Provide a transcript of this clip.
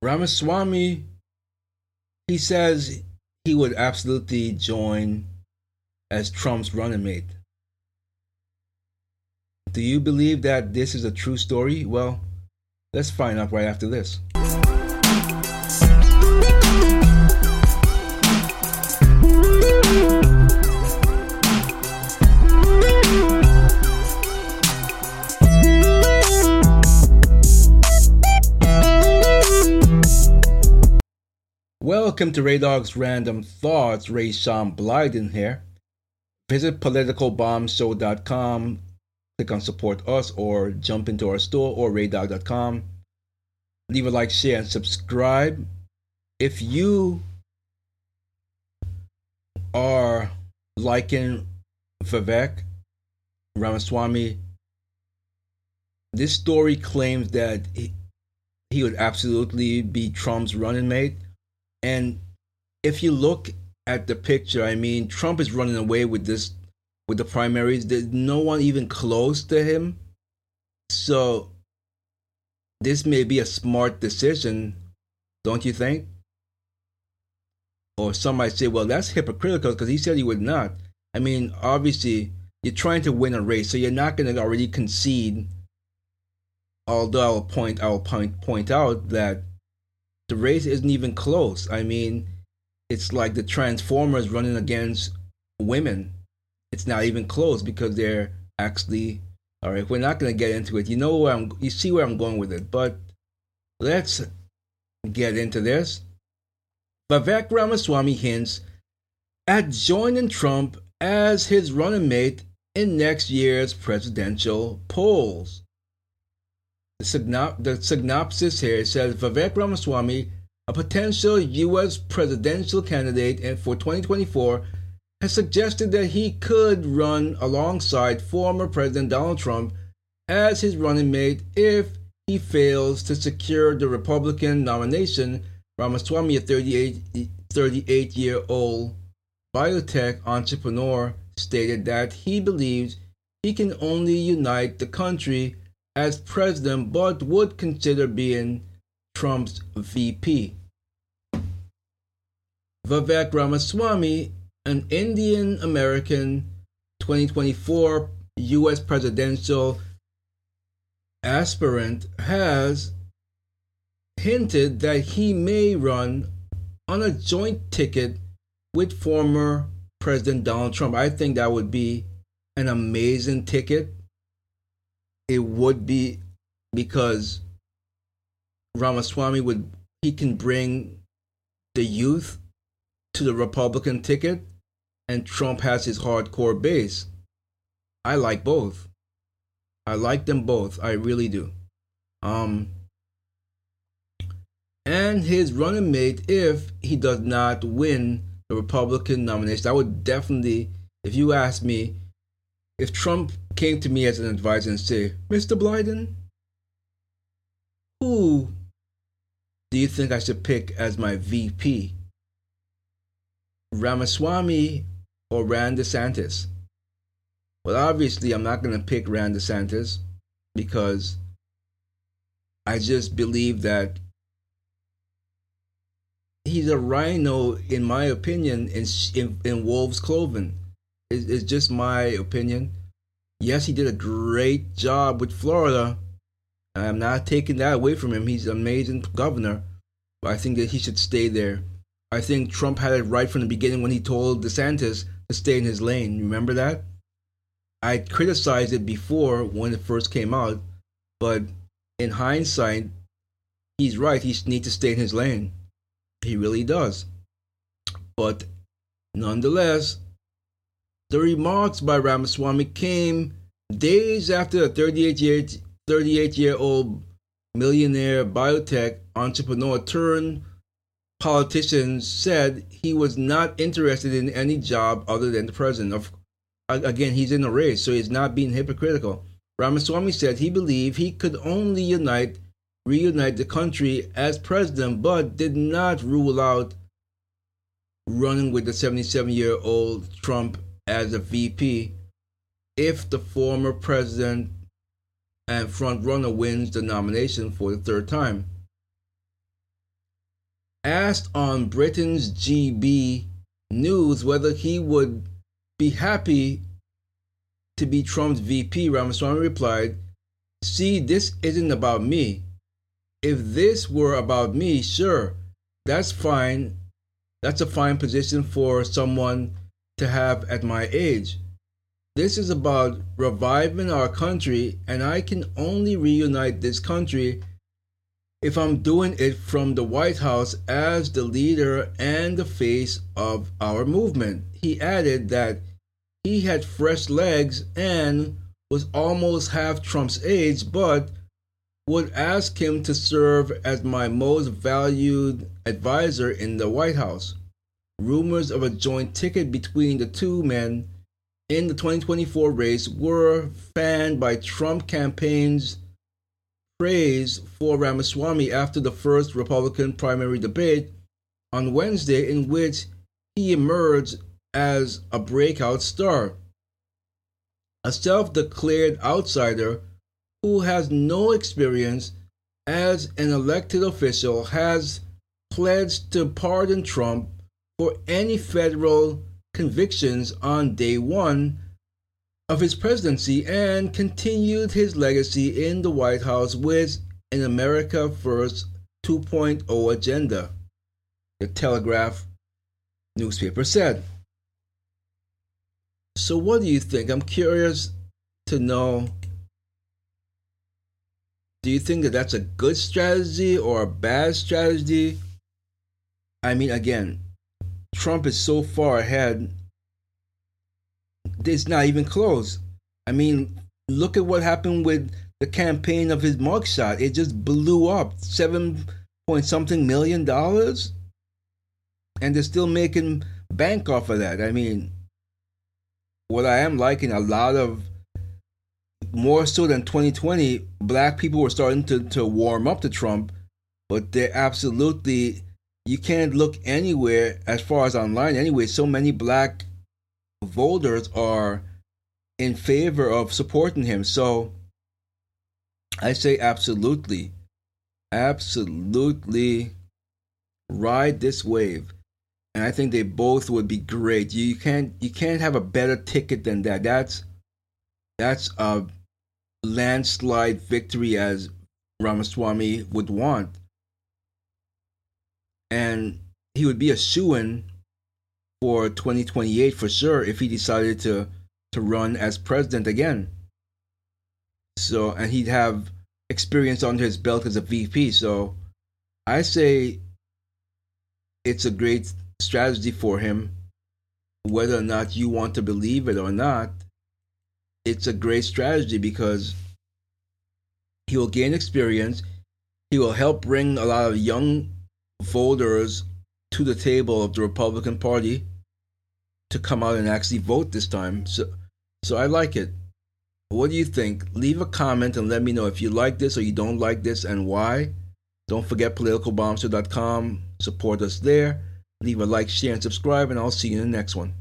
Ramaswamy, he says he would absolutely join as Trump's running mate. Do you believe that this is a true story? Well, let's find out right after this. Welcome to Reh Dogg's Random Thoughts. Ray Sean Blyden here. Visit politicalbombshow.com, click on support us, or jump into our store or rehdogg.com. Leave a like, share, and subscribe. If you are liking Vivek Ramaswamy, this story claims that he, he would absolutely be Trump's running mate and if you look at the picture, I mean, Trump is running away with this, with the primaries. There's no one even close to him. So this may be a smart decision, don't you think? Or some might say, well, that's hypocritical because he said he would not. I mean, obviously, you're trying to win a race, so you're not going to already concede. Although I'll point, I'll point, point out that the race isn't even close. I mean, it's like the Transformers running against women. It's not even close because they're actually all right. We're not going to get into it. You know where I'm. You see where I'm going with it. But let's get into this. Vivek Ramaswamy hints at joining Trump as his running mate in next year's presidential polls. The, synop- the synopsis here says Vivek Ramaswamy, a potential U.S. presidential candidate and for 2024, has suggested that he could run alongside former President Donald Trump as his running mate if he fails to secure the Republican nomination. Ramaswamy, a 38, 38 year old biotech entrepreneur, stated that he believes he can only unite the country as president but would consider being Trump's VP. Vivek Ramaswamy, an Indian American 2024 US presidential aspirant, has hinted that he may run on a joint ticket with former President Donald Trump. I think that would be an amazing ticket it would be because Ramaswamy would he can bring the youth to the Republican ticket and Trump has his hardcore base. I like both. I like them both. I really do. Um and his running mate if he does not win the Republican nomination. I would definitely if you ask me if Trump came to me as an advisor and said, Mr. Blyden, who do you think I should pick as my VP? Ramaswamy or Ron DeSantis? Well, obviously, I'm not going to pick Ron DeSantis because I just believe that he's a rhino, in my opinion, in, in, in wolf's clothing. It's just my opinion. Yes, he did a great job with Florida. I'm not taking that away from him. He's an amazing governor. But I think that he should stay there. I think Trump had it right from the beginning when he told DeSantis to stay in his lane. Remember that? I criticized it before when it first came out, but in hindsight, he's right. He needs to stay in his lane. He really does. But nonetheless, the remarks by Ramaswamy came days after a 38 year 38 year old millionaire biotech entrepreneur turned politician said he was not interested in any job other than the president. Of again, he's in a race, so he's not being hypocritical. Ramaswamy said he believed he could only unite reunite the country as president, but did not rule out running with the 77 year old Trump as a VP if the former president and frontrunner wins the nomination for the third time. asked on Britain's GB News whether he would be happy to be Trump's VP, Ramaswamy replied, See, this isn't about me. If this were about me, sure, that's fine. That's a fine position for someone to have at my age. This is about reviving our country, and I can only reunite this country if I'm doing it from the White House as the leader and the face of our movement. He added that he had fresh legs and was almost half Trump's age, but would ask him to serve as my most valued advisor in the White House. Rumors of a joint ticket between the two men in the 2024 race were fanned by Trump campaign's praise for Ramaswamy after the first Republican primary debate on Wednesday, in which he emerged as a breakout star. A self declared outsider who has no experience as an elected official has pledged to pardon Trump for any federal convictions on day one of his presidency and continued his legacy in the White House with an America First 2.0 agenda, the Telegraph newspaper said. So, what do you think? I'm curious to know. Do you think that that's a good strategy or a bad strategy? I mean, again, Trump is so far ahead, it's not even close. I mean, look at what happened with the campaign of his mugshot. It just blew up seven point something million dollars, and they're still making bank off of that. I mean, what I am liking a lot of more so than 2020, black people were starting to, to warm up to Trump, but they're absolutely you can't look anywhere as far as online anyway. So many black voters are in favor of supporting him. So I say absolutely, absolutely ride this wave and I think they both would be great. You can't you can't have a better ticket than that. That's that's a landslide victory as Ramaswamy would want, and he would be a shoo in for 2028 for sure if he decided to to run as president again. So and he'd have experience under his belt as a VP. So I say it's a great strategy for him, whether or not you want to believe it or not. It's a great strategy because he will gain experience. He will help bring a lot of young voters to the table of the Republican Party to come out and actually vote this time. So, so I like it. What do you think? Leave a comment and let me know if you like this or you don't like this and why. Don't forget politicalbombshow.com. Support us there. Leave a like, share, and subscribe, and I'll see you in the next one.